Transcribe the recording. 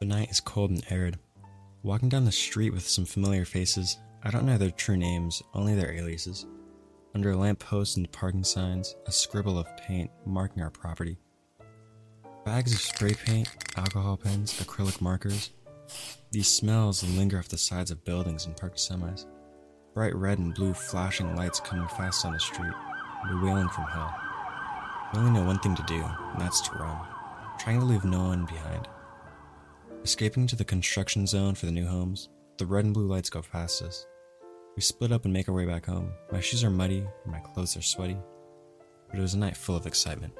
The night is cold and arid. Walking down the street with some familiar faces, I don't know their true names, only their aliases. Under a lamp post and parking signs, a scribble of paint marking our property. Bags of spray paint, alcohol pens, acrylic markers. These smells linger off the sides of buildings and parked semis. Bright red and blue flashing lights coming fast on the street, bewailing from hell. We only know one thing to do, and that's to run, trying to leave no one behind. Escaping to the construction zone for the new homes, the red and blue lights go past us. We split up and make our way back home. My shoes are muddy, and my clothes are sweaty, but it was a night full of excitement.